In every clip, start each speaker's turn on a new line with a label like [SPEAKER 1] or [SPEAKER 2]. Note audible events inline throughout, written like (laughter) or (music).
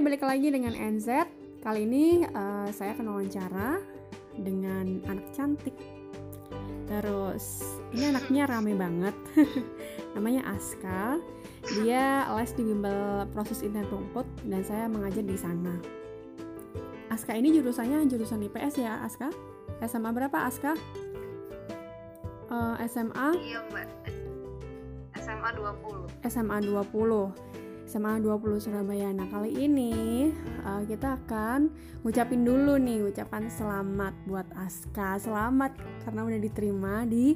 [SPEAKER 1] balik lagi dengan NZ. Kali ini uh, saya akan wawancara dengan anak cantik. Terus ini anaknya rame banget. (laughs) Namanya Aska. Dia les di bimbel proses internet rumput dan saya mengajar di sana. Aska ini jurusannya jurusan IPS ya, Aska? SMA berapa, Aska? Uh, SMA?
[SPEAKER 2] Iya, Mbak. SMA 20.
[SPEAKER 1] SMA 20 SMA 20 Surabaya. Nah, kali ini uh, kita akan ngucapin dulu nih ucapan selamat buat Aska. Selamat karena udah diterima di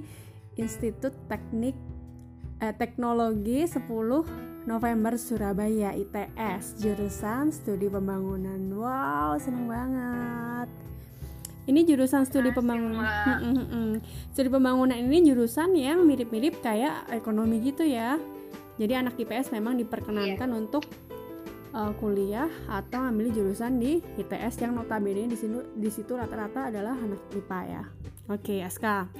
[SPEAKER 1] Institut Teknik eh, Teknologi 10 November Surabaya ITS jurusan Studi Pembangunan. Wow, seneng banget. Ini jurusan studi pembangunan. Studi pembangunan ini jurusan yang mirip-mirip kayak ekonomi gitu ya jadi anak IPS memang diperkenankan yeah. untuk uh, kuliah atau ambil jurusan di ITS yang notabene di situ di situ rata-rata adalah anak IPA ya. Oke, okay, Aska.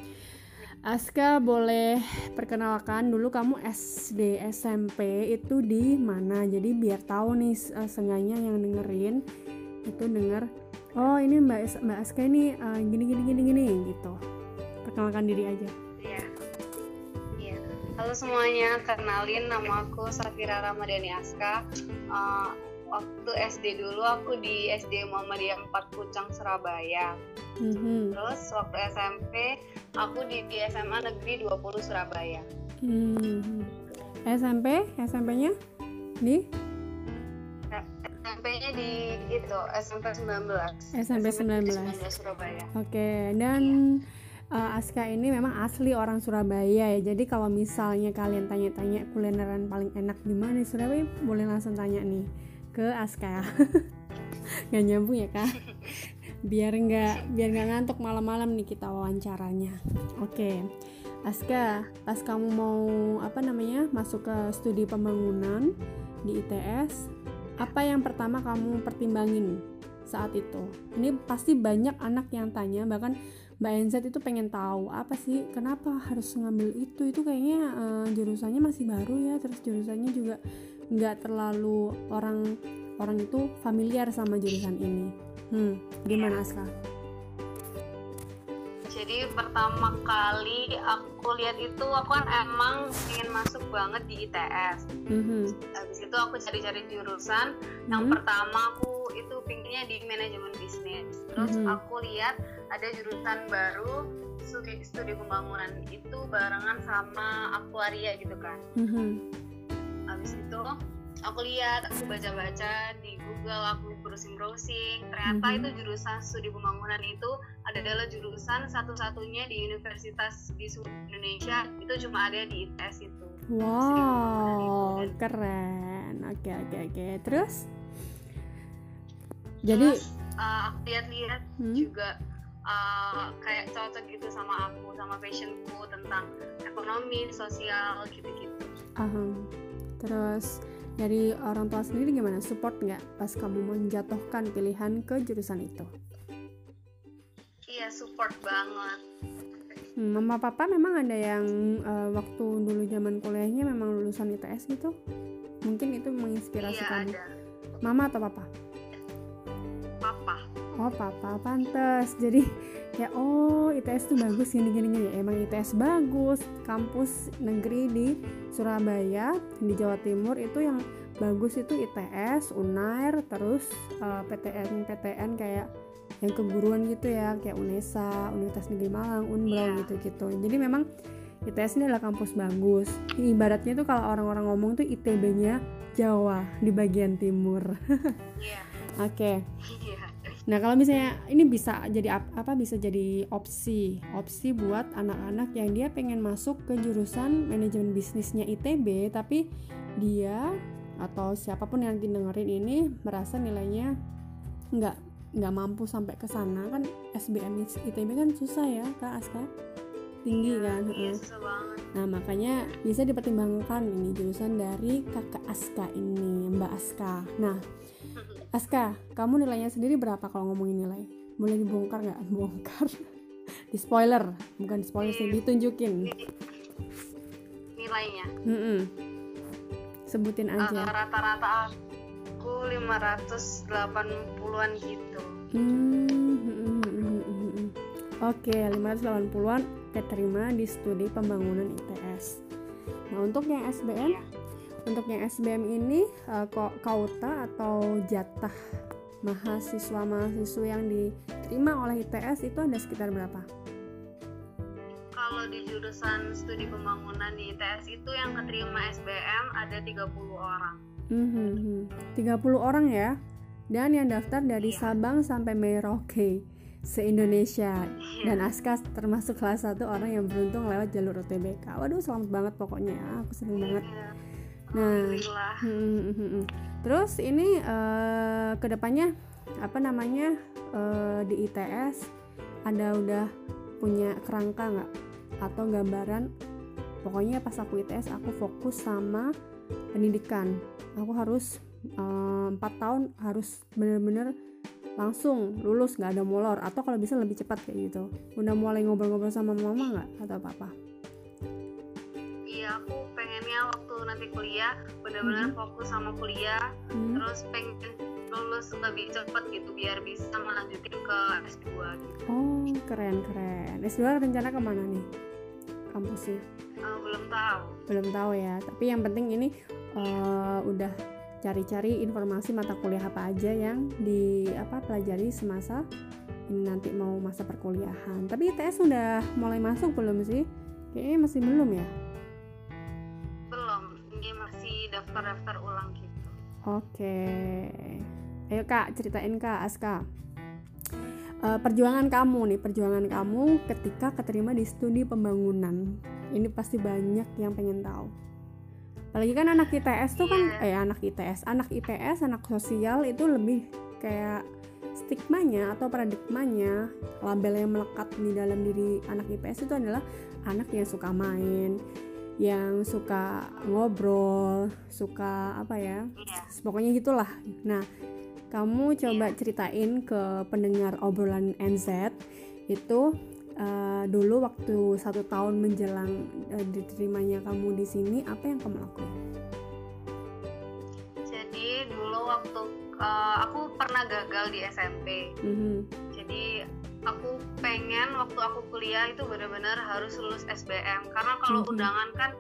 [SPEAKER 1] Aska boleh perkenalkan dulu kamu SD SMP itu di mana jadi biar tahu nih uh, sengaja yang dengerin itu denger oh ini Mbak Mbak Aska ini uh, gini gini gini gini gitu perkenalkan diri aja
[SPEAKER 2] Halo semuanya, kenalin nama aku Safira Ramadhani Aska. Uh, waktu SD dulu aku di SD Muhammadiyah 4 Pucang Surabaya. Mm-hmm. Terus waktu SMP aku di, di SMA Negeri 20 Surabaya.
[SPEAKER 1] Mm-hmm. SMP, SMP-nya di?
[SPEAKER 2] SMP-nya di itu SMP 19.
[SPEAKER 1] SMP 19. SMP 19 Surabaya. Oke, okay. dan iya uh, Aska ini memang asli orang Surabaya ya. Jadi kalau misalnya kalian tanya-tanya kulineran paling enak di mana di Surabaya, boleh langsung tanya nih ke Aska. (laughs) gak nyambung ya kak? (laughs) Biar nggak biar nggak ngantuk malam-malam nih kita wawancaranya. Oke. Okay. Aska, pas kamu mau apa namanya masuk ke studi pembangunan di ITS, apa yang pertama kamu pertimbangin saat itu? Ini pasti banyak anak yang tanya, bahkan Mbak NZ itu pengen tahu apa sih kenapa harus ngambil itu? Itu kayaknya uh, jurusannya masih baru ya terus jurusannya juga nggak terlalu orang orang itu familiar sama jurusan ini. Hmm gimana Aska?
[SPEAKER 2] Jadi pertama kali aku lihat itu aku kan emang ingin masuk banget di ITS. Mm-hmm. Habis itu aku cari-cari jurusan. Mm-hmm. Yang pertama aku itu pinginnya di manajemen bisnis. Terus mm-hmm. aku lihat ada jurusan baru studi studi pembangunan itu barengan sama aktuaria gitu kan mm-hmm. habis itu aku lihat aku baca-baca di Google aku browsing-browsing. Ternyata mm-hmm. itu jurusan studi pembangunan itu adalah jurusan satu-satunya di universitas di Indonesia. Itu cuma ada di ITS itu.
[SPEAKER 1] Wow itu. keren. Oke oke oke. Terus? Jadi
[SPEAKER 2] uh, aku lihat-lihat hmm? juga uh, kayak cocok gitu sama aku sama passionku tentang ekonomi sosial gitu-gitu.
[SPEAKER 1] Uh terus dari orang tua sendiri gimana? Support nggak pas kamu menjatuhkan pilihan ke jurusan itu?
[SPEAKER 2] Iya support banget.
[SPEAKER 1] Hmm, mama papa memang ada yang uh, waktu dulu zaman kuliahnya memang lulusan ITS gitu? Mungkin itu menginspirasi iya, kamu. ada. mama atau papa? Oh papa. Pantas jadi ya oh ITS tuh bagus gini gini gini emang ITS bagus kampus negeri di Surabaya di Jawa Timur itu yang bagus itu ITS Unair terus uh, eh, PTN PTN kayak yang keguruan gitu ya kayak UNESA Universitas Negeri Malang Unbro yeah. gitu gitu jadi memang ITS ini adalah kampus bagus ibaratnya tuh kalau orang-orang ngomong tuh ITB-nya Jawa di bagian timur (laughs) yeah. oke okay. yeah Nah, kalau misalnya ini bisa jadi apa bisa jadi opsi, opsi buat anak-anak yang dia pengen masuk ke jurusan manajemen bisnisnya ITB tapi dia atau siapa pun yang dengerin ini merasa nilainya nggak nggak mampu sampai ke sana. Kan SBM ITB kan susah ya Kak Aska? Tinggi
[SPEAKER 2] iya,
[SPEAKER 1] kan?
[SPEAKER 2] iya, susah banget.
[SPEAKER 1] nah makanya bisa dipertimbangkan ini jurusan dari kakak Aska ini Mbak Aska. Nah Aska, kamu nilainya sendiri berapa kalau ngomongin nilai? Boleh dibongkar nggak? (laughs) Bongkar. di spoiler, bukan di spoiler sih, ditunjukin.
[SPEAKER 2] Nilainya.
[SPEAKER 1] Mm -mm. Sebutin aja.
[SPEAKER 2] rata-rata aku 580-an gitu
[SPEAKER 1] hmm, hmm, hmm, hmm oke 580-an keterima di studi pembangunan ITS nah untuk yang SBM iya. Untuk yang SBM ini uh, kauta atau jatah mahasiswa-mahasiswa yang diterima oleh ITS itu ada sekitar berapa?
[SPEAKER 2] Kalau di jurusan studi pembangunan di ITS itu yang keterima SBM ada 30 orang.
[SPEAKER 1] Mm -hmm. 30 orang ya. Dan yang daftar dari iya. Sabang sampai Merauke se-Indonesia iya. dan Aska termasuk salah satu orang yang beruntung lewat jalur UTBK. Waduh, selamat banget pokoknya. Aku seneng iya. Nah, hmm, hmm, hmm, terus ini uh, ke depannya apa namanya uh, di ITS ada udah punya kerangka nggak? Atau gambaran pokoknya pas aku ITS aku fokus sama pendidikan. Aku harus eh, empat uh, tahun harus bener-bener langsung lulus nggak ada molor. Atau kalau bisa lebih cepat kayak gitu. Udah mulai ngobrol-ngobrol sama mama nggak? Atau apa apa
[SPEAKER 2] iya aku nanti kuliah benar-benar hmm. fokus sama kuliah hmm. terus pengen lulus lebih cepat gitu biar bisa melanjutin ke S2 gitu.
[SPEAKER 1] Oh keren keren S2 rencana ke mana nih kampusnya?
[SPEAKER 2] Uh, belum tahu.
[SPEAKER 1] Belum tahu ya tapi yang penting ini uh, udah cari-cari informasi mata kuliah apa aja yang di apa pelajari semasa ini nanti mau masa perkuliahan. Tapi ITS sudah mulai masuk belum sih? Kayaknya masih belum ya?
[SPEAKER 2] Daftar-daftar ulang gitu.
[SPEAKER 1] Oke, ayo kak ceritain kak Aska. Uh, perjuangan kamu nih, perjuangan kamu ketika keterima di studi pembangunan. Ini pasti banyak yang pengen tahu apalagi kan anak ITS tuh kan yeah. eh anak ITS anak IPS anak sosial itu lebih kayak stigmanya atau paradigmanya label yang melekat di dalam diri anak IPS itu adalah anak yang suka main yang suka ngobrol suka apa ya yeah. pokoknya gitulah nah kamu coba yeah. ceritain ke pendengar obrolan NZ itu uh, dulu waktu satu tahun menjelang uh, diterimanya kamu di sini apa yang kamu lakukan?
[SPEAKER 2] Jadi dulu waktu uh, aku pernah gagal di SMP. Mm-hmm. Jadi aku pengen waktu aku kuliah itu benar-benar harus lulus SBM karena kalau mm-hmm. undangan kan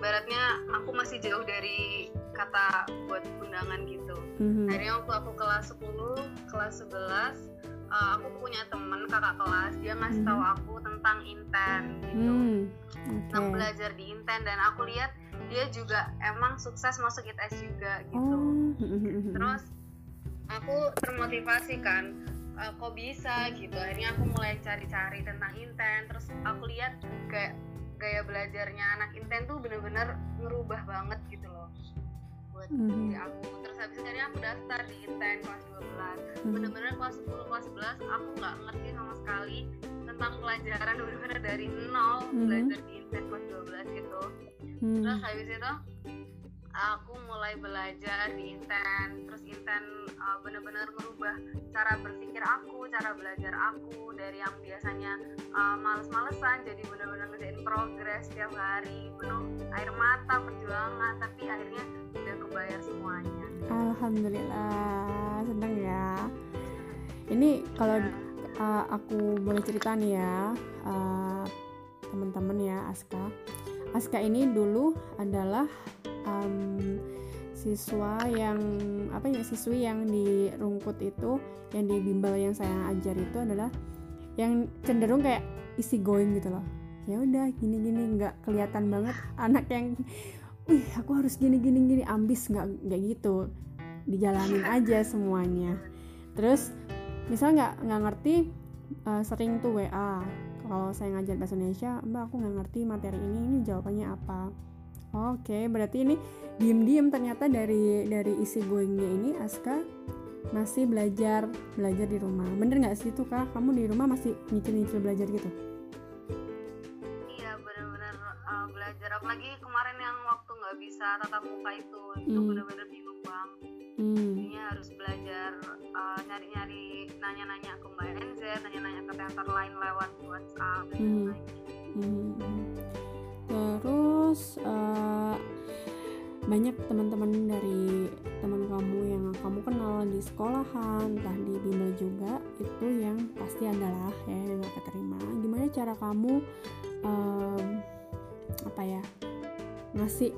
[SPEAKER 2] baratnya aku masih jauh dari kata buat undangan gitu. Mm-hmm. Akhirnya waktu aku kelas 10, kelas 11 uh, aku punya temen kakak kelas dia ngasih tahu hmm. aku tentang Inten gitu hmm. okay. tentang belajar di Inten dan aku lihat dia juga emang sukses masuk ITS juga gitu oh. terus aku termotivasi kan uh, kok bisa gitu akhirnya aku mulai cari-cari tentang Inten terus aku lihat kayak gaya belajarnya anak Inten tuh bener-bener ngerubah banget gitu loh buat mm -hmm. diri aku terus habis itu aku daftar di Inten kelas 12 mm-hmm. bener-bener kelas 10 kelas 11 aku nggak ngerti sama sekali tentang pelajaran bener-bener dari nol mm -hmm. belajar di Inten kelas 12 gitu mm -hmm. terus habis itu aku mulai belajar di Inten. Terus Inten uh, bener-bener merubah cara berpikir aku cara belajar aku dari yang biasanya uh, males-malesan jadi bener-bener ngerjain progres setiap hari penuh air mata perjuangan tapi akhirnya udah kebayar semuanya.
[SPEAKER 1] Alhamdulillah seneng ya. Ini kalau uh, aku boleh cerita nih ya uh, teman-teman ya Aska Aska ini dulu adalah um, siswa yang apa ya siswi yang di rungkut itu yang di bimbel yang saya ajar itu adalah yang cenderung kayak isi going gitu loh. Ya udah gini gini nggak kelihatan banget (laughs) anak yang wih aku harus gini gini gini ambis nggak nggak gitu. Dijalanin aja semuanya. Terus misal nggak nggak ngerti uh, sering tuh wa kalau saya ngajar bahasa Indonesia mbak aku nggak ngerti materi ini ini jawabannya apa Oke, berarti ini diem-diem ternyata dari dari isi goingnya ini Aska masih belajar belajar di rumah. Bener nggak sih itu kak? Kamu di rumah masih nyicil-nyicil belajar gitu?
[SPEAKER 2] Iya, bener-bener uh, belajar. Apalagi kemarin yang waktu nggak bisa tatap muka itu, itu hmm. bener-bener bingung. Hmm. Harus belajar uh, nyari-nyari, nanya-nanya ke Mbak NZ, nanya-nanya ke teater lain lewat WhatsApp dan hmm.
[SPEAKER 1] Hmm terus uh, banyak teman-teman dari teman kamu yang kamu kenal di sekolahan entah di bimbel juga itu yang pasti adalah ya yang gak keterima gimana cara kamu um, apa ya ngasih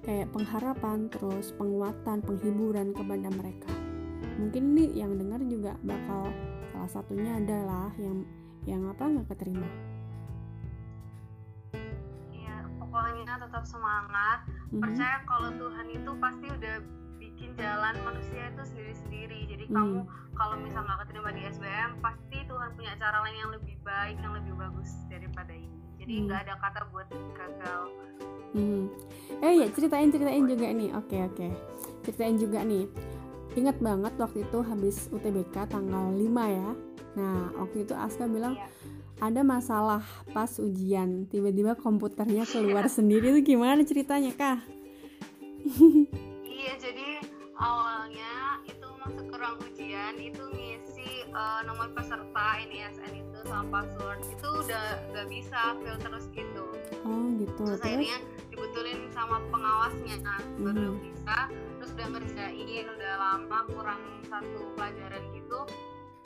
[SPEAKER 1] kayak pengharapan terus penguatan penghiburan kepada mereka mungkin ini yang dengar juga bakal salah satunya adalah yang yang apa nggak keterima
[SPEAKER 2] pokoknya tetap semangat mm-hmm. percaya kalau Tuhan itu pasti udah bikin jalan manusia itu sendiri-sendiri jadi mm. kamu kalau misal nggak keterima di SBM pasti Tuhan punya cara lain yang lebih baik yang lebih bagus daripada ini jadi mm. nggak mm. ada kata buat gagal
[SPEAKER 1] mm. eh ya ceritain ceritain juga nih. Oke okay, oke. Okay. ceritain juga nih. Ingat banget waktu itu habis UTBK tanggal 5 ya. Nah waktu itu Aska bilang yeah ada masalah pas ujian. Tiba-tiba komputernya keluar sendiri. Itu gimana ceritanya kah
[SPEAKER 2] iya jadi awalnya itu masuk ke ruang ujian itu ngisi uh, nomor peserta NISN itu sama password. Itu udah gak bisa filter terus gitu.
[SPEAKER 1] Oh gitu.
[SPEAKER 2] Terus, terus? akhirnya dibetulin sama pengawasnya. Kan hmm. baru bisa terus udah ngerjain udah lama kurang satu pelajaran gitu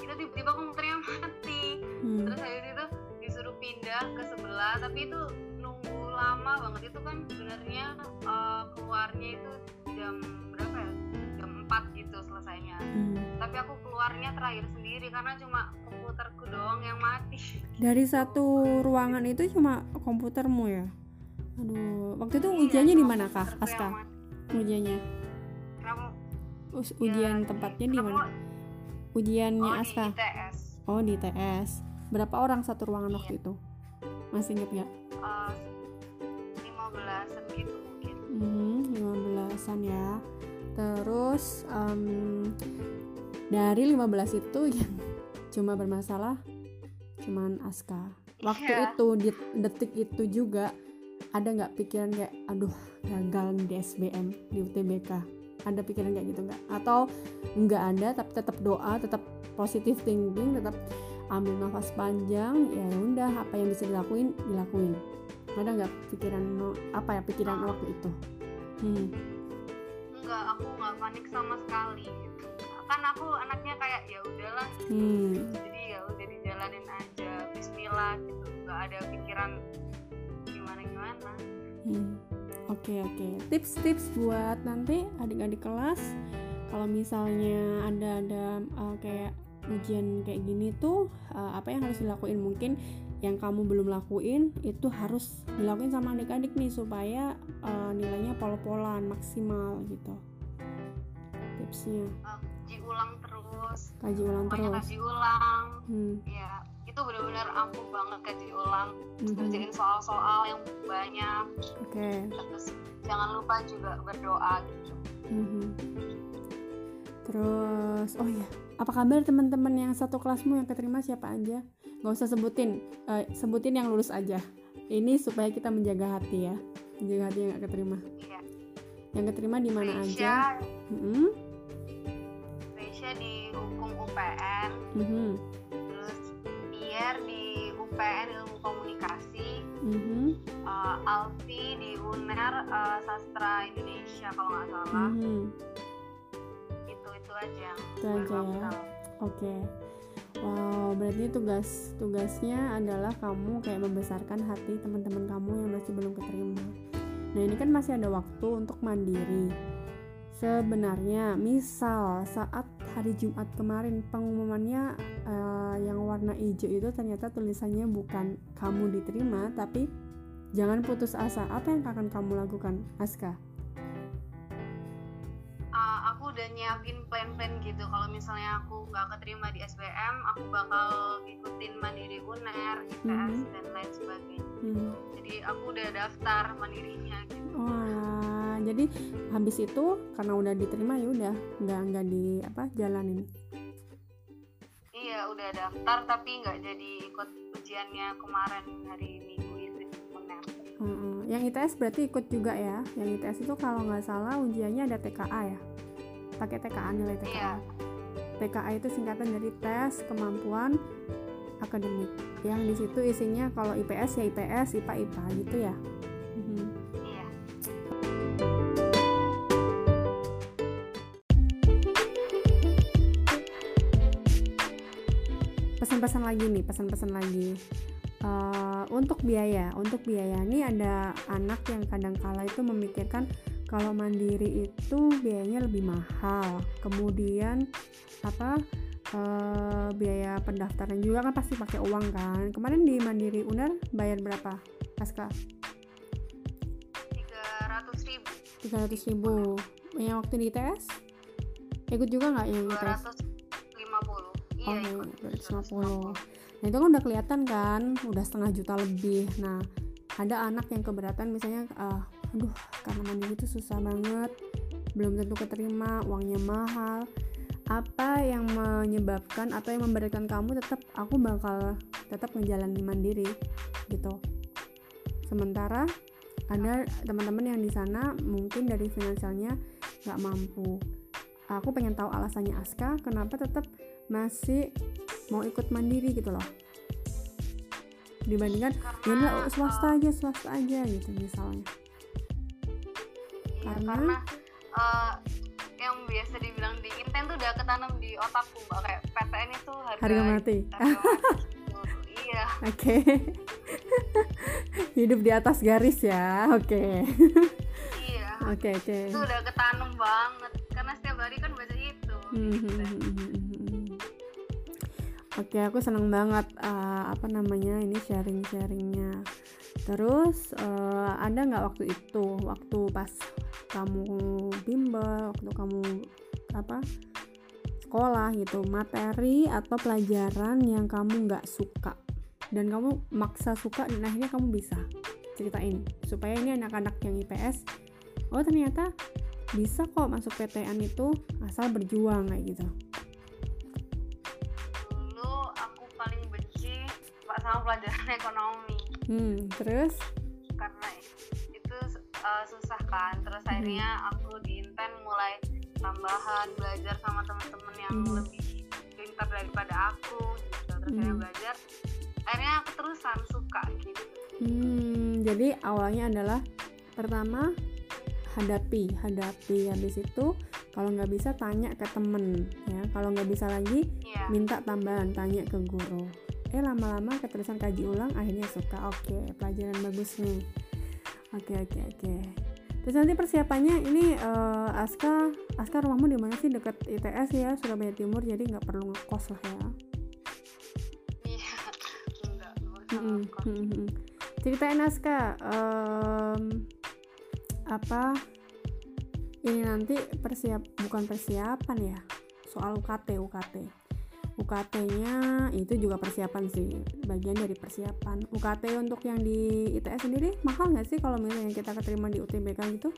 [SPEAKER 2] itu tiba-tiba komputernya mati. Hmm. terus akhirnya itu disuruh pindah ke sebelah tapi itu nunggu lama banget. Itu kan sebenarnya uh, keluarnya itu jam berapa ya? Jam 4 gitu selesainya. Hmm. tapi aku keluarnya terakhir sendiri karena cuma komputerku doang yang mati.
[SPEAKER 1] Dari satu ruangan itu cuma komputermu ya aduh waktu itu iya, ujiannya di mana kah Aska ujiannya? Kamu ujian ya, tempatnya di mana? Ujiannya oh, Aska oh di ITS berapa orang satu ruangan iya. waktu itu? Masih inget nggak?
[SPEAKER 2] Uh, lima belasan gitu mungkin.
[SPEAKER 1] Hmm, lima belasan ya. Terus um, dari 15 itu (laughs) yang cuma bermasalah cuman Aska waktu yeah. itu di detik itu juga ada nggak pikiran kayak aduh gagal di SBM di UTBK ada pikiran kayak gitu nggak? Atau nggak ada tapi tetap doa tetap positif thinking tetap ambil nafas panjang ya udah apa yang bisa dilakuin dilakuin. Ada nggak pikiran apa ya pikiran oh. waktu itu?
[SPEAKER 2] Hmm. nggak aku nggak panik sama sekali gitu. Kan aku anaknya kayak ya udahlah. Hmm. jadi ya udah dijalanin aja. Bismillah gitu. Nggak ada pikiran gimana gimana
[SPEAKER 1] hmm Oke okay, oke. Okay. Tips-tips buat nanti adik-adik kelas kalau misalnya ada ada uh, kayak ujian kayak gini tuh uh, apa yang harus dilakuin mungkin yang kamu belum lakuin itu harus dilakuin sama adik-adik nih supaya uh, nilainya pol-polan maksimal gitu. Tipsnya.
[SPEAKER 2] Uh, kaji ulang terus.
[SPEAKER 1] Kaji ulang Pokoknya terus.
[SPEAKER 2] Kaji ulang. Hmm. Ya itu benar-benar ampuh banget kaji ulang mm-hmm. ngerjain soal-soal yang banyak
[SPEAKER 1] oke okay.
[SPEAKER 2] terus jangan lupa juga berdoa gitu mm-hmm.
[SPEAKER 1] terus oh ya apa kabar teman-teman yang satu kelasmu yang keterima siapa aja nggak usah sebutin uh, sebutin yang lulus aja ini supaya kita menjaga hati ya menjaga hati yang gak keterima iya. yang keterima di mana aja
[SPEAKER 2] mm-hmm. di hukum UPN mm-hmm Javier di UPN Ilmu Komunikasi, mm-hmm. uh, Alfi di UNER uh, Sastra Indonesia kalau nggak salah. Mm-hmm. Itu itu aja.
[SPEAKER 1] Itu aja ya. Oke. Okay. Wow, berarti tugas tugasnya adalah kamu kayak membesarkan hati teman-teman kamu yang masih belum keterima. Nah ini kan masih ada waktu untuk mandiri sebenarnya misal saat hari Jumat kemarin pengumumannya uh, yang warna hijau itu ternyata tulisannya bukan kamu diterima tapi jangan putus asa. Apa yang akan kamu lakukan Aska?
[SPEAKER 2] Uh, aku udah nyiapin plan-plan gitu. Kalau misalnya aku nggak keterima di SBM aku bakal ikutin mandiri UNER ITS mm -hmm. dan lain sebagainya. Mm -hmm. jadi aku udah daftar mandirinya gitu.
[SPEAKER 1] Oh jadi habis itu karena udah diterima ya udah nggak nggak di apa jalanin.
[SPEAKER 2] Iya udah daftar tapi nggak jadi ikut ujiannya kemarin hari minggu itu benar
[SPEAKER 1] hmm, yang ITS berarti ikut juga ya? Yang ITS itu kalau nggak salah ujiannya ada TKA ya? Pakai TKA nilai TKA iya. TKA itu singkatan dari tes kemampuan akademik. Yang di situ isinya kalau IPS ya IPS IPA IPA gitu ya pesan-pesan lagi nih pesan-pesan lagi. Uh, untuk biaya untuk biaya ini ada anak yang kadang kala itu memikirkan kalau mandiri itu biayanya lebih mahal. Kemudian apa uh, biaya pendaftaran juga kan pasti pakai uang kan. Kemarin di mandiri uner bayar berapa Aska?
[SPEAKER 2] 300 ribu.
[SPEAKER 1] 300 ribu. Yang waktu di ITS ikut juga nggak yang ITS?
[SPEAKER 2] 250 iya
[SPEAKER 1] oh, ikut 250 nah itu kan udah kelihatan kan? Udah setengah juta lebih. Nah ada anak yang keberatan misalnya uh, aduh karena mandiri itu susah banget belum tentu keterima uangnya mahal. Apa yang menyebabkan atau yang memberikan kamu tetap aku bakal tetap menjalani mandiri gitu. Sementara ada teman-teman yang di sana mungkin dari finansialnya nggak mampu. Aku pengen tahu alasannya Aska kenapa tetap masih mau ikut mandiri gitu loh. Dibandingkan ya swasta aja swasta aja gitu misalnya.
[SPEAKER 2] Iya, karena, karena uh, yang biasa dibilang di Inten tuh udah ketanam di otakku mbak. Kayak PTN itu harga,
[SPEAKER 1] harga mati,
[SPEAKER 2] iya. (laughs)
[SPEAKER 1] Oke. Okay. (laughs) hidup di atas garis ya oke. Okay.
[SPEAKER 2] iya.
[SPEAKER 1] Oke okay, oke. Okay.
[SPEAKER 2] itu udah ketanam banget. Karena setiap hari kan baca itu
[SPEAKER 1] hmm, hmm, hmm, Oke, aku seneng banget uh, apa namanya ini sharing-sharingnya. Terus uh, ada nggak waktu itu, waktu pas kamu bimbel, waktu kamu apa sekolah gitu, materi atau pelajaran yang kamu nggak suka dan kamu maksa suka dan akhirnya kamu bisa ceritain supaya ini anak-anak yang IPS oh ternyata bisa kok masuk PTN itu asal berjuang kayak gitu
[SPEAKER 2] sama pelajaran ekonomi.
[SPEAKER 1] Hmm terus?
[SPEAKER 2] Karena itu uh, susah kan. Terus hmm. akhirnya aku di Inten mulai tambahan belajar sama teman-teman yang hmm. lebih pintar daripada aku gitu. Terus hmm. saya belajar. Akhirnya aku terusan suka gitu.
[SPEAKER 1] Hmm, jadi awalnya adalah pertama hadapi hadapi. Habis itu kalau nggak bisa tanya ke temen ya. Kalau nggak bisa lagi yeah. minta tambahan tanya ke guru eh lama-lama keterusan kaji ulang akhirnya suka. Oke okay, pelajaran bagus nih. Oke okay, oke okay, oke. Okay. terus nanti persiapannya ini uh, Aska Aska rumahmu di mana sih? Dekat ITS ya Surabaya Timur jadi nggak perlu ngekos lah ya.
[SPEAKER 2] Mm
[SPEAKER 1] -hmm. ceritain Aska um, apa ini nanti persiap bukan persiapan ya soal UKT UKT UKT-nya itu juga persiapan sih bagian dari persiapan. UKT untuk yang di ITS sendiri mahal nggak sih kalau misalnya kita keterima di UTBK gitu?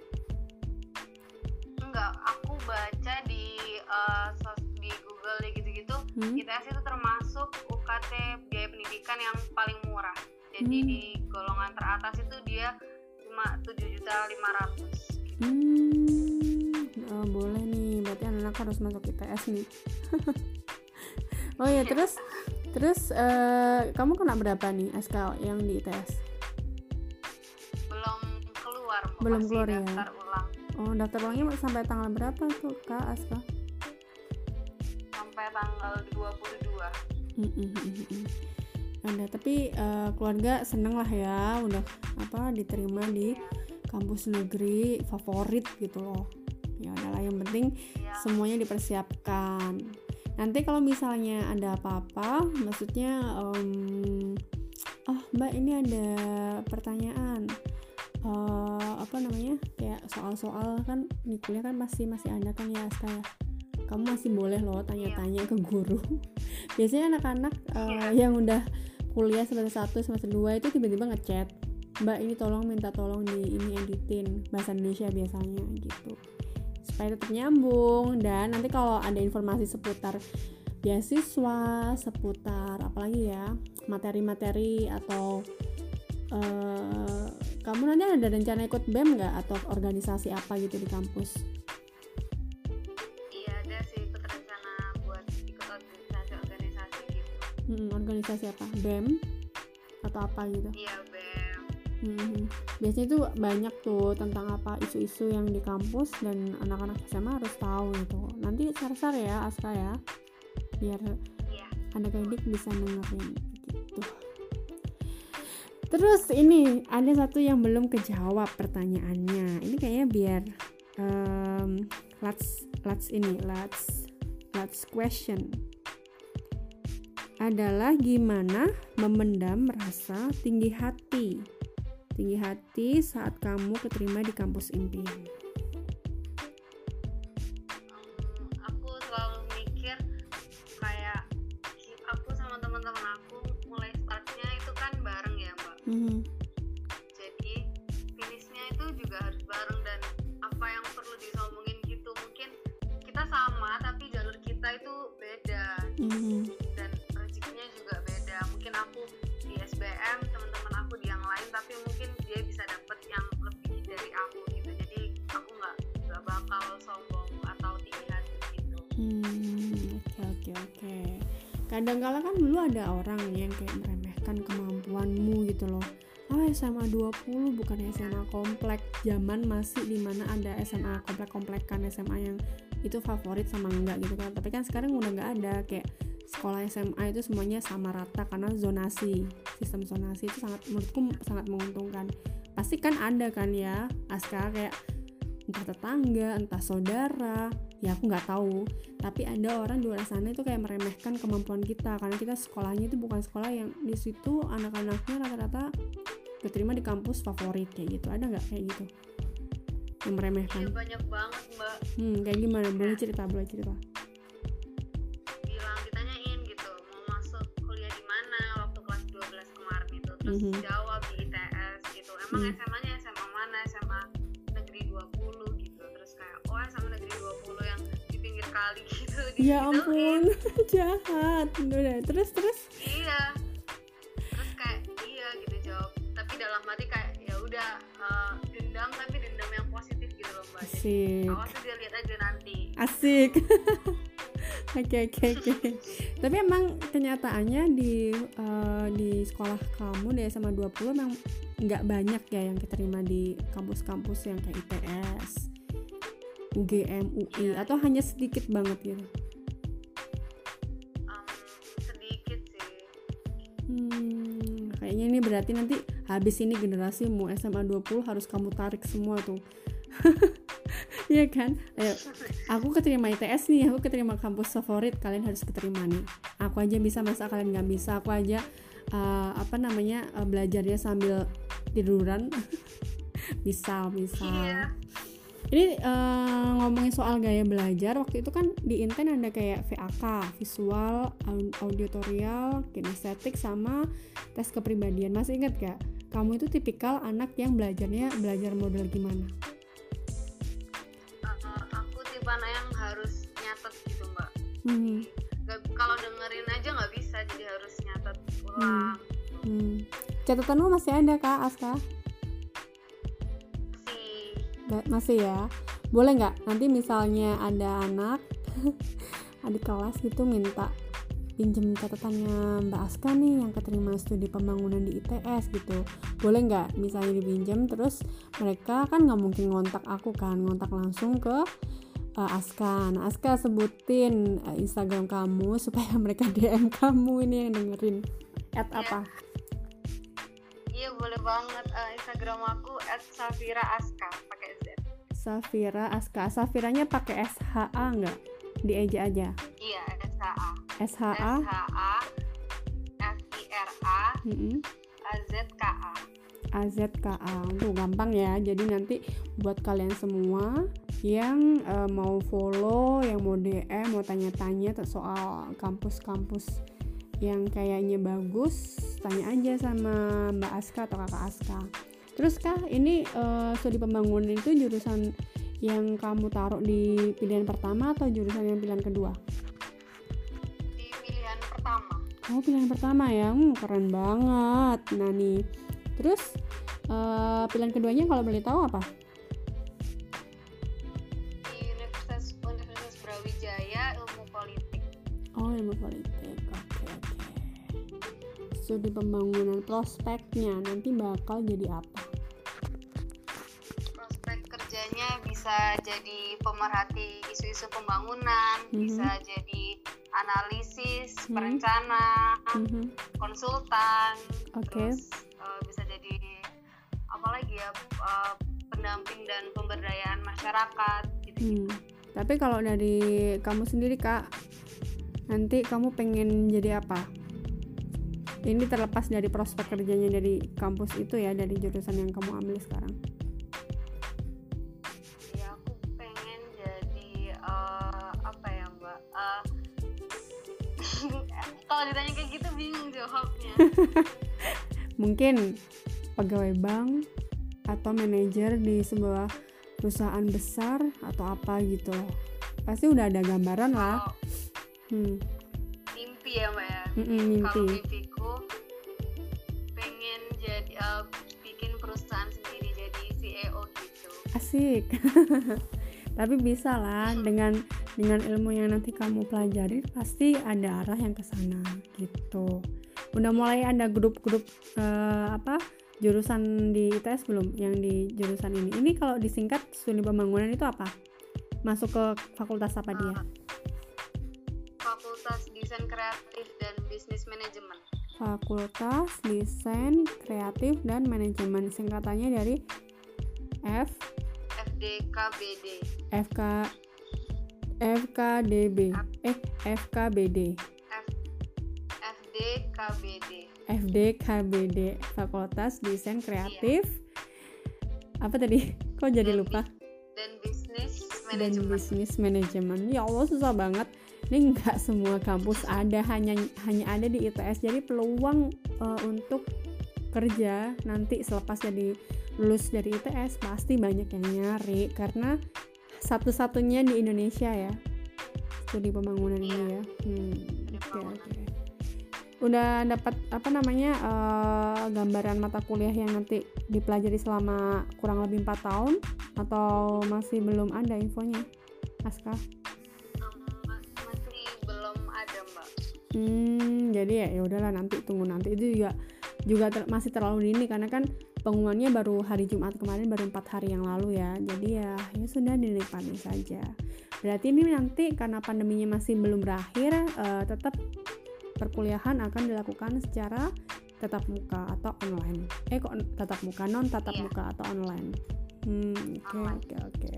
[SPEAKER 2] Enggak aku baca di uh, di Google gitu-gitu hmm? ITS itu termasuk UKT biaya pendidikan yang paling murah. Jadi hmm. di golongan teratas itu dia cuma tujuh juta lima ratus.
[SPEAKER 1] Hmm oh, boleh nih. Berarti anak-anak harus masuk ITS nih (laughs) oh ya terus terus uh, kamu kena berapa nih SK yang di ITS
[SPEAKER 2] belum keluar
[SPEAKER 1] belum keluar ya?
[SPEAKER 2] ulang.
[SPEAKER 1] oh daftar ulangnya sampai tanggal berapa tuh kak Aska
[SPEAKER 2] sampai tanggal 22 mm -mm
[SPEAKER 1] ada tapi uh, keluarga seneng lah ya udah apa diterima di kampus negeri favorit gitu loh. Ya adalah yang penting ya. semuanya dipersiapkan nanti kalau misalnya ada apa-apa maksudnya um, oh mbak ini ada pertanyaan. Uh, apa namanya? Kayak soal-soal kan di kuliah kan pasti masih ada kan ya Asta ya? Kamu masih boleh loh tanya-tanya ke guru. (laughs) Biasanya anak-anak uh, yang udah kuliah semester 1 semester 2 itu tiba-tiba ngechat mbak ini tolong minta tolong di ini editin. Bahasa Indonesia biasanya gitu supaya tetap nyambung. Dan nanti kalau ada informasi seputar beasiswa seputar apalagi ya materi-materi atau uh, kamu nanti ada rencana ikut BEM nggak? Atau organisasi apa gitu di kampus? Hmm, organisasi apa? Bem? Atau apa gitu?
[SPEAKER 2] Iya
[SPEAKER 1] hmm, biasanya tuh banyak tuh tentang apa isu-isu yang di kampus dan anak-anak SMA harus tahu gitu. Nanti share-share ya Aska ya. Biar
[SPEAKER 2] iya.
[SPEAKER 1] adik-adik bisa dengerin gitu. Terus ini ada satu yang belum kejawab pertanyaannya. Ini kayaknya biar um, let's let's ini let's let's question. Adalah gimana memendam rasa tinggi hati tinggi hati saat kamu keterima di kampus impian.
[SPEAKER 2] Mm-hmm. Jadi finishnya itu juga harus bareng dan apa yang perlu disomongin gitu. Mungkin kita sama tapi jalur kita itu bakal sombong atau tinggi hati gitu.
[SPEAKER 1] Hmm, oke oke oke. Kadang kala kan dulu ada orang yang kayak meremehkan kemampuanmu gitu loh. Oh SMA 20 bukan SMA komplek. Zaman masih di mana ada SMA komplek-komplekan SMA yang itu favorit sama enggak gitu kan. Tapi kan sekarang udah nggak ada. Kayak sekolah SMA itu semuanya sama rata karena zonasi sistem zonasi itu sangat menurutku sangat menguntungkan. Pasti kan ada kan ya aska kayak entah tetangga entah saudara ya aku nggak tahu. Tapi ada orang di luar sana itu kayak meremehkan kemampuan kita karena kita sekolahnya itu bukan sekolah yang di situ anak-anaknya rata-rata keterima di kampus favorit kayak gitu. Ada nggak kayak gitu? Yang meremehkan?
[SPEAKER 2] Ya, banyak banget mbak.
[SPEAKER 1] Hmm kayak gimana? Boleh iya. cerita boleh cerita.
[SPEAKER 2] Bilang ditanyain gitu mau masuk kuliah di mana waktu kelas 12 kemarin itu. Terus mm -hmm. jawab di ITS gitu. Emang mm. SMA di pinggir kali gitu
[SPEAKER 1] ya ampun (laughs) jahat. Udah terus terus?
[SPEAKER 2] Iya. Terus kayak iya gitu jawab. Tapi dalam hati kayak ya udah uh, dendam tapi dendam yang positif gitu loh mbak.
[SPEAKER 1] Asik.
[SPEAKER 2] awas dia lihat aja nanti.
[SPEAKER 1] Asik. (laughs) Oke oke oke. Tapi emang kenyataannya di uh, di sekolah kamu di SMA 20 memang nggak banyak ya yang keterima di kampus-kampus yang kayak ITS UGM UI ya. atau hanya sedikit banget gitu
[SPEAKER 2] um, sedikit sih
[SPEAKER 1] hmm, kayaknya ini berarti nanti habis ini generasi mau SMA 20 harus kamu tarik semua tuh (laughs) Iya kan? Ayo, aku keterima ITS nih, aku keterima kampus favorit, kalian harus keterima nih. Aku aja bisa, masa kalian nggak bisa? Aku aja uh, apa namanya uh, belajarnya sambil tiduran, (laughs) bisa, bisa. Iya ini uh, ngomongin soal gaya belajar waktu itu kan di Inten ada kayak VAK visual auditorial kinestetik sama tes kepribadian masih ingat gak kamu itu tipikal anak yang belajarnya belajar model gimana
[SPEAKER 2] uh, aku tipe anak yang harus nyatet gitu mbak hmm. kalau dengerin aja nggak bisa jadi harus nyatet ulang hmm. Hmm.
[SPEAKER 1] catatanmu masih ada kak Aska masih ya? Boleh nggak? Nanti misalnya ada anak (laughs) adik kelas gitu minta pinjem catatannya Mbak Aska nih yang keterima studi pembangunan di ITS gitu. Boleh nggak misalnya dipinjem? Terus mereka kan nggak mungkin ngontak aku kan ngontak langsung ke uh, Aska. Nah Aska sebutin uh, Instagram kamu (laughs) supaya mereka DM kamu ini yang dengerin. At apa
[SPEAKER 2] Iya boleh banget uh, Instagram aku @safira_aska pakai Z.
[SPEAKER 1] Safira Aska. Safiranya pakai SHA nggak? Di eja aja.
[SPEAKER 2] Iya SHA.
[SPEAKER 1] SHA.
[SPEAKER 2] SHA F I R A A Z K A.
[SPEAKER 1] A Z K A. Tuh gampang ya. Jadi nanti buat kalian semua yang uh, mau follow, yang mau DM, mau tanya-tanya soal kampus-kampus yang kayaknya bagus tanya aja sama Mbak Aska atau Kakak Aska. Terus kah ini uh, studi pembangunan itu jurusan yang kamu taruh di pilihan pertama atau jurusan yang pilihan kedua?
[SPEAKER 2] Di pilihan pertama.
[SPEAKER 1] Oh pilihan pertama ya? Hmm, keren banget nah nih terus uh, pilihan keduanya kalau boleh tahu apa?
[SPEAKER 2] Di Universitas Universitas Brawijaya ilmu politik.
[SPEAKER 1] Oh ilmu politik studi pembangunan prospeknya nanti bakal jadi apa?
[SPEAKER 2] Prospek kerjanya bisa jadi pemerhati isu-isu pembangunan, mm -hmm. bisa jadi analisis hmm. perencana hmm. konsultan
[SPEAKER 1] okay.
[SPEAKER 2] terus uh, bisa jadi apalagi ya uh, pendamping dan pemberdayaan masyarakat gitu,
[SPEAKER 1] hmm. tapi kalau dari kamu sendiri kak nanti kamu pengen jadi apa ini terlepas dari prospek kerjanya dari kampus itu ya dari jurusan yang kamu ambil sekarang
[SPEAKER 2] ya aku pengen jadi uh, apa ya mbak uh, (laughs) kalau ditanya kayak gitu bingung jawabnya (laughs)
[SPEAKER 1] mungkin pegawai bank atau manajer di sebuah perusahaan besar atau apa gitu pasti udah ada gambaran lah
[SPEAKER 2] oh. hmm. Mimpi ya mbak ya?
[SPEAKER 1] Mm -mm, mimpi. kalau
[SPEAKER 2] mimpiku pengen jadi uh, bikin perusahaan sendiri jadi CEO gitu.
[SPEAKER 1] Asik. (laughs) Tapi bisa lah dengan dengan ilmu yang nanti kamu pelajari pasti ada arah yang ke sana gitu. Udah mulai ada grup-grup uh, apa jurusan di ITS belum? Yang di jurusan ini. Ini kalau disingkat studi pembangunan itu apa? Masuk ke fakultas apa dia
[SPEAKER 2] fakultas desain kreatif dan bisnis manajemen.
[SPEAKER 1] Fakultas desain kreatif dan manajemen singkatannya dari F
[SPEAKER 2] FDKBD
[SPEAKER 1] FK FKDB eh FKBD
[SPEAKER 2] F FDKBD
[SPEAKER 1] FDKBD Fakultas Desain Kreatif. Iya. apa tadi? Kok jadi dan lupa?
[SPEAKER 2] dan bisnis
[SPEAKER 1] dan bisnis manajemen. Ya Allah susah banget ini nggak semua kampus ada hanya hanya ada di ITS jadi peluang uh, untuk kerja nanti selepas jadi lulus dari ITS pasti banyak yang nyari. Karena satu-satunya di Indonesia ya studi pembangunan iya. ini ya. Hmm, oke okay, okay udah dapat apa namanya uh, gambaran mata kuliah yang nanti dipelajari selama kurang lebih empat tahun? Atau masih belum ada infonya Aska? Hmm jadi ya ya udahlah nanti tunggu nanti itu juga juga ter masih terlalu dini karena kan pengumumannya baru hari Jumat kemarin baru empat hari yang lalu ya jadi ya ya sudah dinikmati saja berarti ini nanti karena pandeminya masih belum berakhir uh, tetap perkuliahan akan dilakukan secara tatap muka atau online. Eh kok tatap muka, non tatap iya. muka atau online. Hmm, oke oke oke.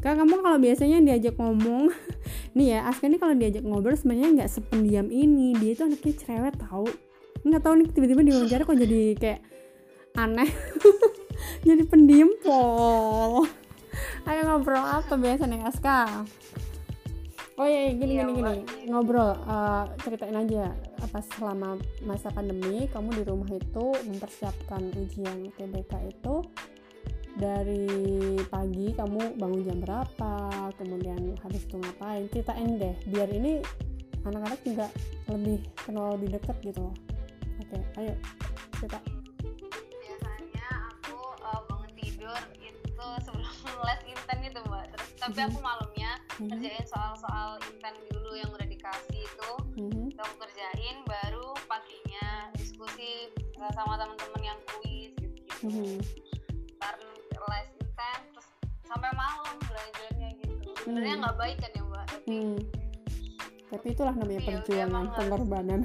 [SPEAKER 1] Kak kamu kalau biasanya diajak ngomong, (laughs) nih ya Aska ini kalau diajak ngobrol sebenarnya nggak sependiam ini. Dia itu anaknya cerewet tahu. Nggak tahu nih tiba-tiba di wawancara kok jadi kayak aneh. (laughs) jadi pendiam pol. Ayo ngobrol apa biasanya Aska? oh iya, iya gini iya, gini gini ngobrol uh, ceritain aja apa selama masa pandemi kamu di rumah itu mempersiapkan ujian TBK itu dari pagi kamu bangun jam berapa kemudian habis itu ngapain ceritain deh biar ini anak-anak juga lebih kenal lebih dekat gitu oke ayo cerita
[SPEAKER 2] biasanya aku uh, bangun tidur itu sebelum (laughs) les inten itu mbak terus tapi aku mhm. malamnya mm-hmm. kerjain soal-soal inten dulu yang udah dikasih itu mm-hmm. aku kerjain baru paginya diskusi sama teman-teman yang kuis gitu gitu mm-hmm. karena inten terus sampai malam belajarnya gitu sebenarnya mm-hmm. nggak baik kan ya mbak tapi mm.
[SPEAKER 1] tapi itulah namanya ya perjuangan pengorbanan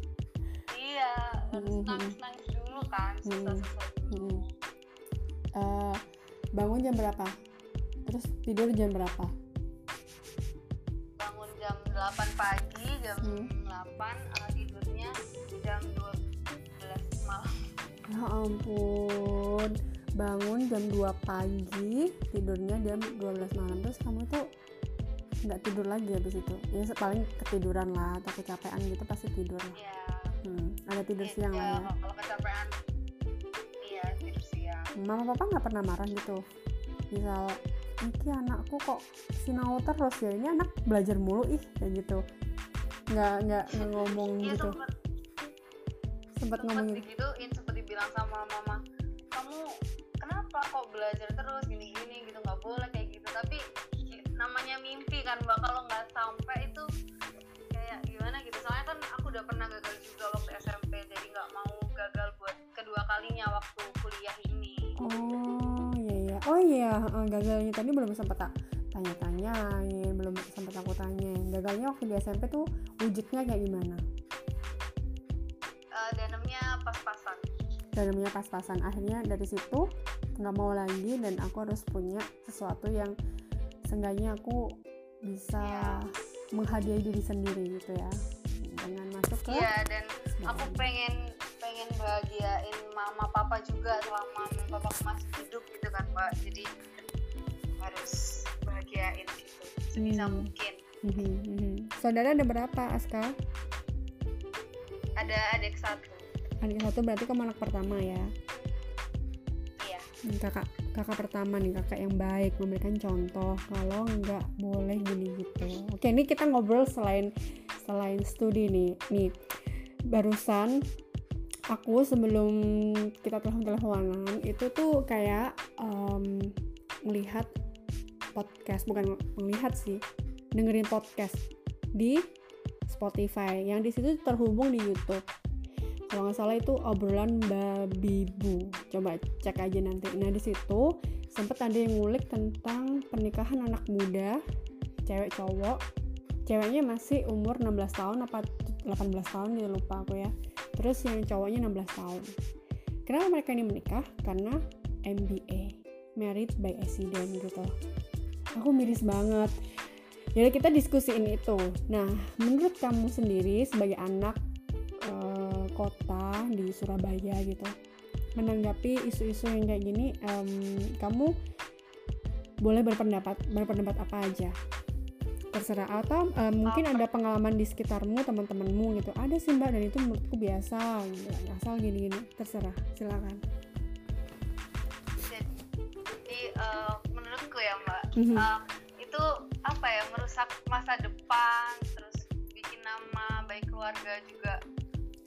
[SPEAKER 1] (laughs)
[SPEAKER 2] iya harus mm-hmm. nangis nangis dulu kan susah susah mm-hmm.
[SPEAKER 1] uh, bangun jam berapa terus tidur jam berapa
[SPEAKER 2] 8 pagi jam hmm. 8 uh, tidurnya jam 12 malam
[SPEAKER 1] ya ampun bangun jam 2 pagi tidurnya jam 12 malam. Terus kamu tuh nggak tidur lagi habis itu. Ya paling ketiduran lah atau kecapean gitu pasti tidur.
[SPEAKER 2] Iya.
[SPEAKER 1] Hmm, ada tidur ya, siang
[SPEAKER 2] ya,
[SPEAKER 1] lah. ya
[SPEAKER 2] kalau kecapean iya tidur siang.
[SPEAKER 1] Mama papa nggak pernah marah gitu. Misal ini anakku kok sinau terus ya ini anak belajar mulu ih kayak gitu. Nggak nggak ngomong
[SPEAKER 2] ya,
[SPEAKER 1] gitu.
[SPEAKER 2] sempat ngomong gitu dibilang sama mama kamu kenapa kok belajar terus? Gini gini gitu nggak boleh kayak gitu. Tapi namanya mimpi kan mbak. Kalau nggak sampai itu kayak gimana gitu. Soalnya kan aku udah pernah gagal juga waktu SMP jadi nggak mau gagal buat kedua kalinya waktu kuliah ini.
[SPEAKER 1] Oh oh iya. Uh, gagalnya tadi belum sempat tak tanya-tanyain belum sempat aku tanya gagalnya waktu di SMP tuh wujudnya kayak gimana?
[SPEAKER 2] Uh, danamnya pas-pasan.
[SPEAKER 1] Danamnya pas-pasan. Akhirnya dari situ nggak mau lagi dan aku harus punya sesuatu yang seenggaknya aku bisa yeah. menghadiahi diri sendiri gitu ya. Dengan masuk ke
[SPEAKER 2] iya dan aku pengen pengen bahagiain mama papa juga selama mama papa masih hidup gitu kan pak. Jadi harus bahagiain gitu sebisa hmm. mungkin.
[SPEAKER 1] Hmm, hmm, saudara ada berapa Aska?
[SPEAKER 2] Ada adik satu.
[SPEAKER 1] Adik satu berarti kamu anak pertama ya kakak kakak pertama nih kakak yang baik memberikan contoh kalau nggak boleh gini gitu. Oke ini kita ngobrol selain selain studi nih. Nih barusan aku sebelum kita telepon teleponan itu tuh kayak um, melihat podcast bukan melihat sih dengerin podcast di Spotify. Yang di situ terhubung di YouTube kalau nggak salah itu obrolan babibu coba cek aja nanti. Nah di situ sempet ada yang ngulik tentang pernikahan anak muda cewek cowok. Ceweknya masih umur 16 tahun apa 18 tahun gitu lupa aku ya. Terus yang cowoknya 16 tahun. Kenapa mereka ini menikah? Karena MBA married by accident gitu. Aku miris banget. Jadi kita diskusiin itu. Nah menurut kamu sendiri sebagai anak kota di Surabaya gitu. Menanggapi isu-isu yang kayak gini um, kamu boleh berpendapat berpendapat apa aja? Terserah. Atau uh, mungkin ada pengalaman di sekitarmu teman-temanmu gitu. Ada sih mbak dan itu menurutku biasa gitu. asal gini-gini. Terserah. Silakan.
[SPEAKER 2] Jadi uh, menurutku ya mbak mm-hmm. uh, itu apa ya merusak masa depan terus bikin nama baik keluarga juga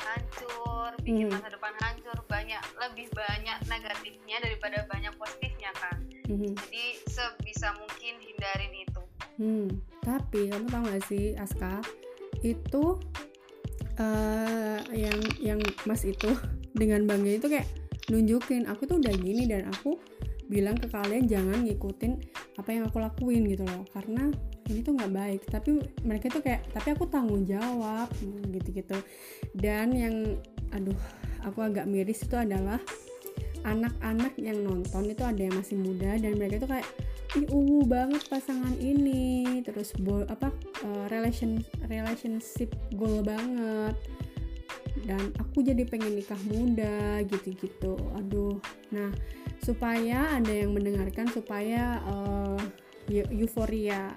[SPEAKER 2] hancur bikin mm-hmm. masa depan hancur banyak lebih banyak negatifnya daripada banyak positifnya kan mm-hmm. jadi sebisa mungkin hindarin itu
[SPEAKER 1] hmm tapi kamu tahu gak sih Aska itu uh, yang yang Mas itu (laughs) dengan bangga itu kayak nunjukin aku tuh udah gini dan aku bilang ke kalian jangan ngikutin apa yang aku lakuin gitu loh karena ini tuh nggak baik. Tapi mereka tuh kayak tapi aku tanggung jawab gitu-gitu. Dan yang aduh aku agak miris itu adalah anak-anak yang nonton itu ada yang masih muda dan mereka tuh kayak ih ungu banget pasangan ini. Terus bol apa uh, relation relationship goal banget. Dan aku jadi pengen nikah muda gitu-gitu. Aduh. Nah supaya ada yang mendengarkan supaya uh, euforia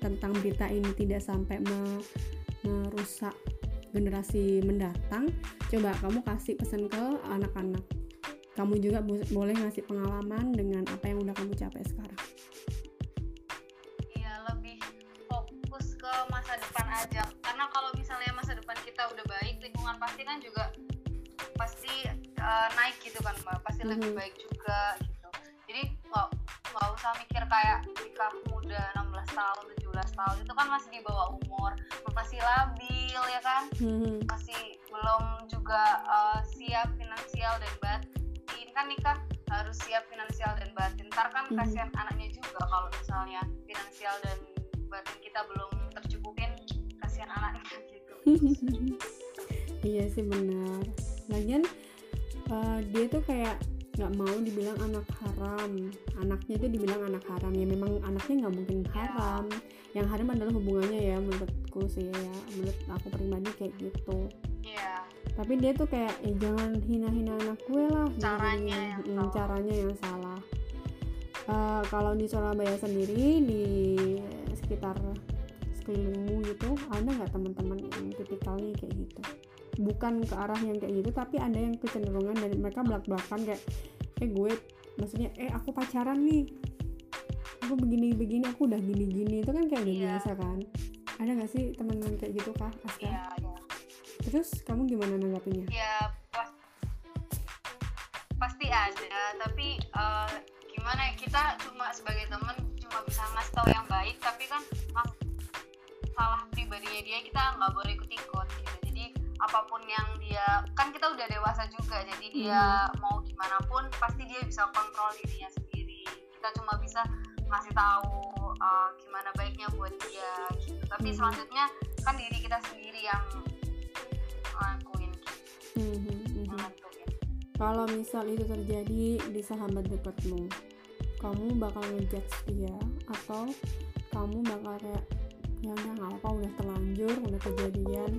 [SPEAKER 1] tentang berita ini tidak sampai me merusak generasi mendatang coba kamu kasih pesan ke anak-anak. Kamu juga boleh ngasih pengalaman dengan apa yang udah kamu capai sekarang.
[SPEAKER 2] Aja. Karena kalau misalnya masa depan kita udah baik lingkungan pasti kan juga pasti uh, naik gitu kan mbak. Pasti mm -hmm. lebih baik juga. gitu nggak usah mikir kayak nikah muda 16 tahun 17 tahun itu kan masih di bawah umur masih labil ya kan? Mm -hmm. masih belum juga uh, siap finansial dan batin. Kan nikah harus siap finansial dan batin. Ntar kan mm -hmm. kasihan anaknya juga kalau misalnya finansial dan batin kita belum tercukupin kasihan anaknya (laughs) gitu. (laughs)
[SPEAKER 1] Iya sih benar. Lagian uh, dia tuh kayak nggak mau dibilang anak haram. Anaknya itu dibilang anak haram. Ya memang anaknya nggak mungkin haram. Yang haram adalah hubungannya ya menurutku sih ya. Menurut aku pribadi kayak gitu.
[SPEAKER 2] Yeah.
[SPEAKER 1] tapi dia tuh kayak eh jangan hina-hina anak gue lah.
[SPEAKER 2] Caranya yang
[SPEAKER 1] hmm, salah. caranya yang salah. Uh, kalau di Surabaya sendiri di sekitar sekelilingmu gitu ada nggak teman-teman yang tipikalnya kayak gitu? Bukan ke arah yang kayak gitu tapi ada yang kecenderungan dari mereka belak-belakan kayak eh gue maksudnya eh aku pacaran nih aku begini begini aku udah gini gini itu kan kayak yeah. biasa kan ada nggak sih teman-teman kayak gitu kah Aska?
[SPEAKER 2] Yeah, yeah.
[SPEAKER 1] Terus kamu gimana nanggapinya?
[SPEAKER 2] Ya pas, pasti ada tapi uh, gimana ya kita cuma sebagai teman cuma bisa ngasih tahu yang baik tapi kan salah pribadinya dia kita nggak boleh ikut-ikut gitu jadi apa pun yang dia kan kita udah dewasa juga jadi dia hmm. mau gimana pun pasti dia bisa kontrol dirinya sendiri kita cuma bisa ngasih tahu uh, gimana baiknya buat dia gitu tapi hmm. selanjutnya kan diri kita sendiri yang ngelakuin gitu hmm, hmm, hmm.
[SPEAKER 1] kalau misal itu terjadi di sahabat dekatmu kamu bakal ngejudge dia atau kamu bakal kayak ya udah nggak apa udah terlanjur udah kejadian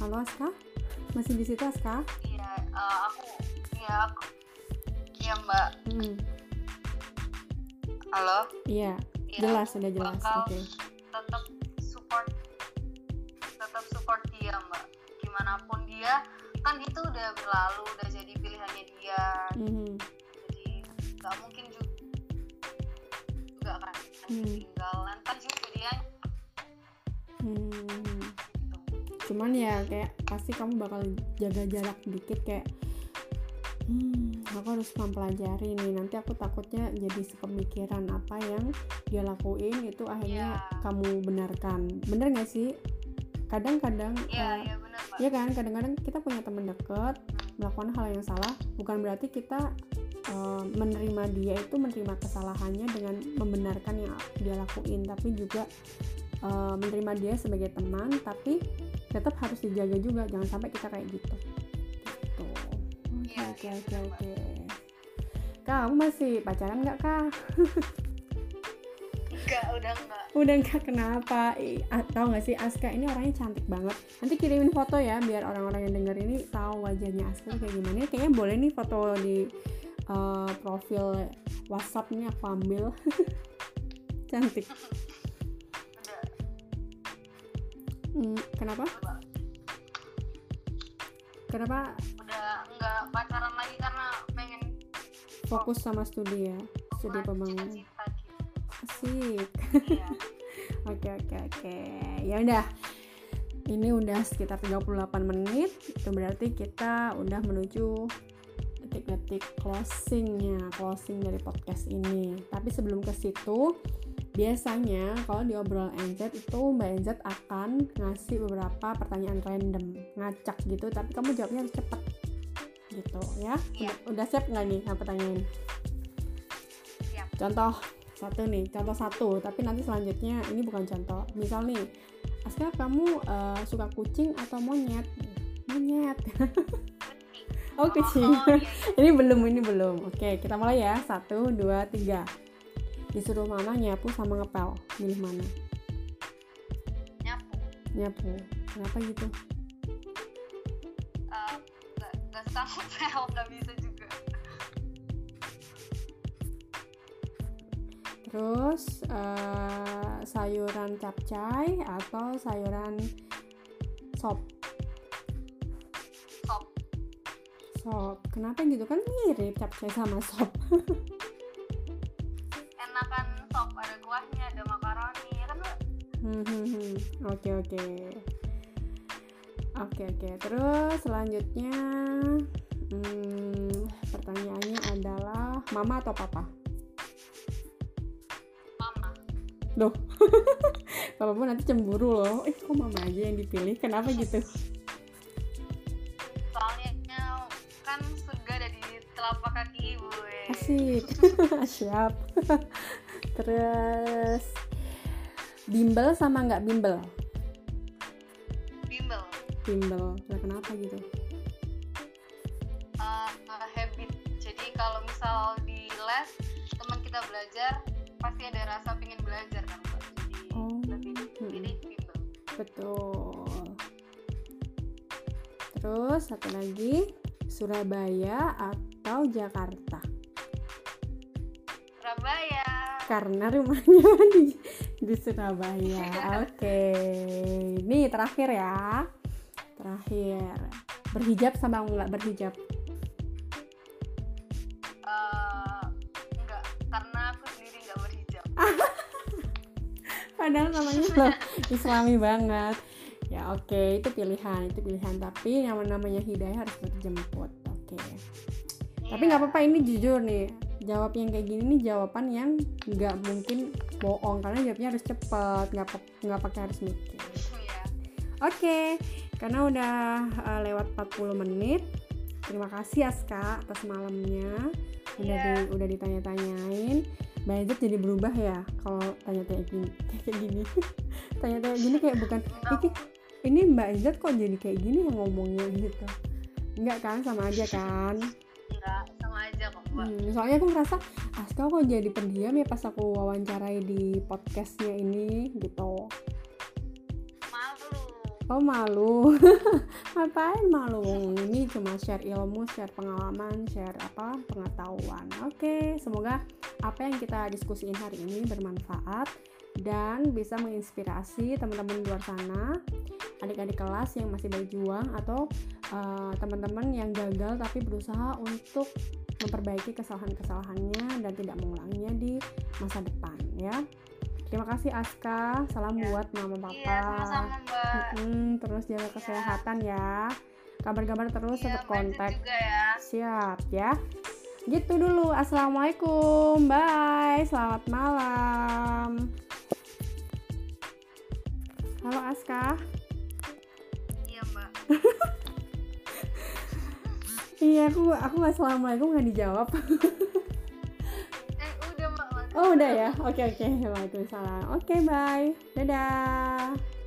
[SPEAKER 1] halo Aska? Masih di situ Aska?
[SPEAKER 2] Iya uh, aku iya aku. Iya mbak. Hmm. halo?
[SPEAKER 1] Iya ya, jelas sudah jelas. oke. okay.
[SPEAKER 2] tetap support tetap support dia mbak. Gimana pun dia kan itu udah berlalu udah jadi pilihannya dia. Mm -hmm. jadi nggak mungkin juga juga kan hmm. tinggalan kan juga dia
[SPEAKER 1] hmm cuman ya kayak pasti kamu bakal jaga jarak dikit kayak hmm aku harus mempelajari nih nanti aku takutnya jadi sepemikiran apa yang dia lakuin itu akhirnya yeah. kamu benarkan. Bener gak sih? Kadang-kadang
[SPEAKER 2] yeah, uh, yeah, bener,
[SPEAKER 1] ya kan? Kadang-kadang kita punya teman deket melakukan hal yang salah bukan berarti kita uh, menerima dia itu menerima kesalahannya dengan membenarkan yang dia lakuin tapi juga uh, menerima dia sebagai teman tapi tetap harus dijaga juga jangan sampai kita kayak gitu. Gitu.
[SPEAKER 2] Iya,
[SPEAKER 1] oke oke oke. Kamu masih pacaran nggak kak?
[SPEAKER 2] Enggak udah enggak
[SPEAKER 1] udah enggak kenapa? Tahu nggak sih Aska ini orangnya cantik banget. Nanti kirimin foto ya biar orang-orang yang denger ini tahu wajahnya Aska kayak gimana. Kayaknya boleh nih foto di uh, profil WhatsApp ini aku ambil. (laughs) Cantik Hmm, kenapa? Kenapa?
[SPEAKER 2] Udah nggak pacaran lagi karena pengen
[SPEAKER 1] fokus sama studi ya, studi pembangunan.
[SPEAKER 2] Gitu.
[SPEAKER 1] Asik. Iya. (laughs) Oke oke oke. Ya udah. Ini udah sekitar 38 menit. Itu berarti kita udah menuju detik-detik closingnya, closing dari podcast ini. Tapi sebelum ke situ, biasanya kalau di obrolan NZ itu Mbak NZ akan ngasih beberapa pertanyaan random ngacak gitu tapi kamu jawabnya harus cepet. Gitu ya.
[SPEAKER 2] Iya.
[SPEAKER 1] udah, udah siap nggak nih pertanyaan
[SPEAKER 2] siap.
[SPEAKER 1] contoh satu nih contoh satu tapi nanti selanjutnya ini bukan contoh. Misal nih Aska kamu uh, suka kucing atau monyet? Monyet. (laughs) Oh kucing. oh, iya, iya. (laughs) ini belum ini belum. Oke kita mulai ya. Satu dua tiga disuruh mama nyapu sama ngepel milih mana?
[SPEAKER 2] Nyapu.
[SPEAKER 1] Nyapu. Kenapa gitu?
[SPEAKER 2] Uh, gak, suka ngepel gak bisa juga.
[SPEAKER 1] Terus uh, sayuran capcay atau sayuran sop?
[SPEAKER 2] Sop.
[SPEAKER 1] Sop. Kenapa gitu? Kan mirip capcay sama sop (laughs)
[SPEAKER 2] enakan sop ada kuahnya ada makaroni ya kan
[SPEAKER 1] hmm, hmm, hmm. oke oke. Oke oke. Terus selanjutnya hmm, pertanyaannya adalah mama atau papa?
[SPEAKER 2] Mama.
[SPEAKER 1] Loh papa pun nanti cemburu loh. Eh kok mama aja yang dipilih? Kenapa gitu?
[SPEAKER 2] Soalnya kan surga ada di telapak kaki
[SPEAKER 1] asik (laughs) siap. (laughs) Terus bimbel sama nggak bimbel?
[SPEAKER 2] Bimbel.
[SPEAKER 1] Bimbel. Nah, kenapa gitu?
[SPEAKER 2] Uh, uh, habit. Jadi kalau misal di les teman kita belajar pasti ada rasa pengen belajar kan jadi oh. lebih hmm. jadi bimbel.
[SPEAKER 1] Betul. Terus satu lagi. Surabaya atau Jakarta
[SPEAKER 2] Surabaya.
[SPEAKER 1] Karena rumahnya (laughs) di di Surabaya. (laughs) Oke. Okay. ini terakhir ya. Terakhir. Berhijab sama enggak berhijab?
[SPEAKER 2] Uh, enggak karena aku sendiri enggak berhijab. (laughs)
[SPEAKER 1] Padahal namanya loh islami banget. Ya oke okay, itu pilihan itu pilihan. Tapi yang namanya hidayah harus dijemput oke. Okay. yeah. tapi nggak apa-apa ini jujur nih jawab yang kayak gini nih jawaban yang nggak mungkin bohong karena jawabnya harus cepet nggak nggak pakai harus mikir.
[SPEAKER 2] Yeah.
[SPEAKER 1] oke okay, karena udah uh, lewat 40 menit terima kasih Aska atas malamnya. Udah yeah. di, udah ditanya-tanyain. Budget jadi berubah ya kalau tanya-tanya gini kayak gini. (laughs) Tanya-tanya gini kayak bukan ini ini Mbak Izzat kok jadi kayak gini yang ngomongnya? Gitu. Enggak kan sama aja kan?
[SPEAKER 2] Enggak aja kok mbak.
[SPEAKER 1] Hmm, soalnya aku ngerasa Aska kok jadi pendiam ya pas aku wawancarai di podcastnya ini gitu. Oh malu, (laughs) ngapain malu? Ini cuma share ilmu, share pengalaman, share apa pengetahuan. Oke, semoga apa yang kita diskusiin hari ini bermanfaat dan bisa menginspirasi teman-teman di luar sana, adik-adik kelas yang masih berjuang atau uh, teman-teman yang gagal tapi berusaha untuk memperbaiki kesalahan-kesalahannya dan tidak mengulanginya di masa depan ya. Terima kasih Aska. Salam ya. buat mama papa. Iya,
[SPEAKER 2] sama-sama Mbak.
[SPEAKER 1] Hmm, terus jaga ya. kesehatan ya. Kabar-kabar terus ya, tetap kontak.
[SPEAKER 2] Juga ya.
[SPEAKER 1] Siap ya. Gitu dulu. Assalamualaikum. Bye. Selamat malam. Halo Aska.
[SPEAKER 2] Iya Mbak. (laughs)
[SPEAKER 1] iya aku aku nggak assalamualaikum nggak dijawab.
[SPEAKER 2] Oh udah
[SPEAKER 1] ya? Oke oke. Waalaikumsalam. Oke bye. Dadah.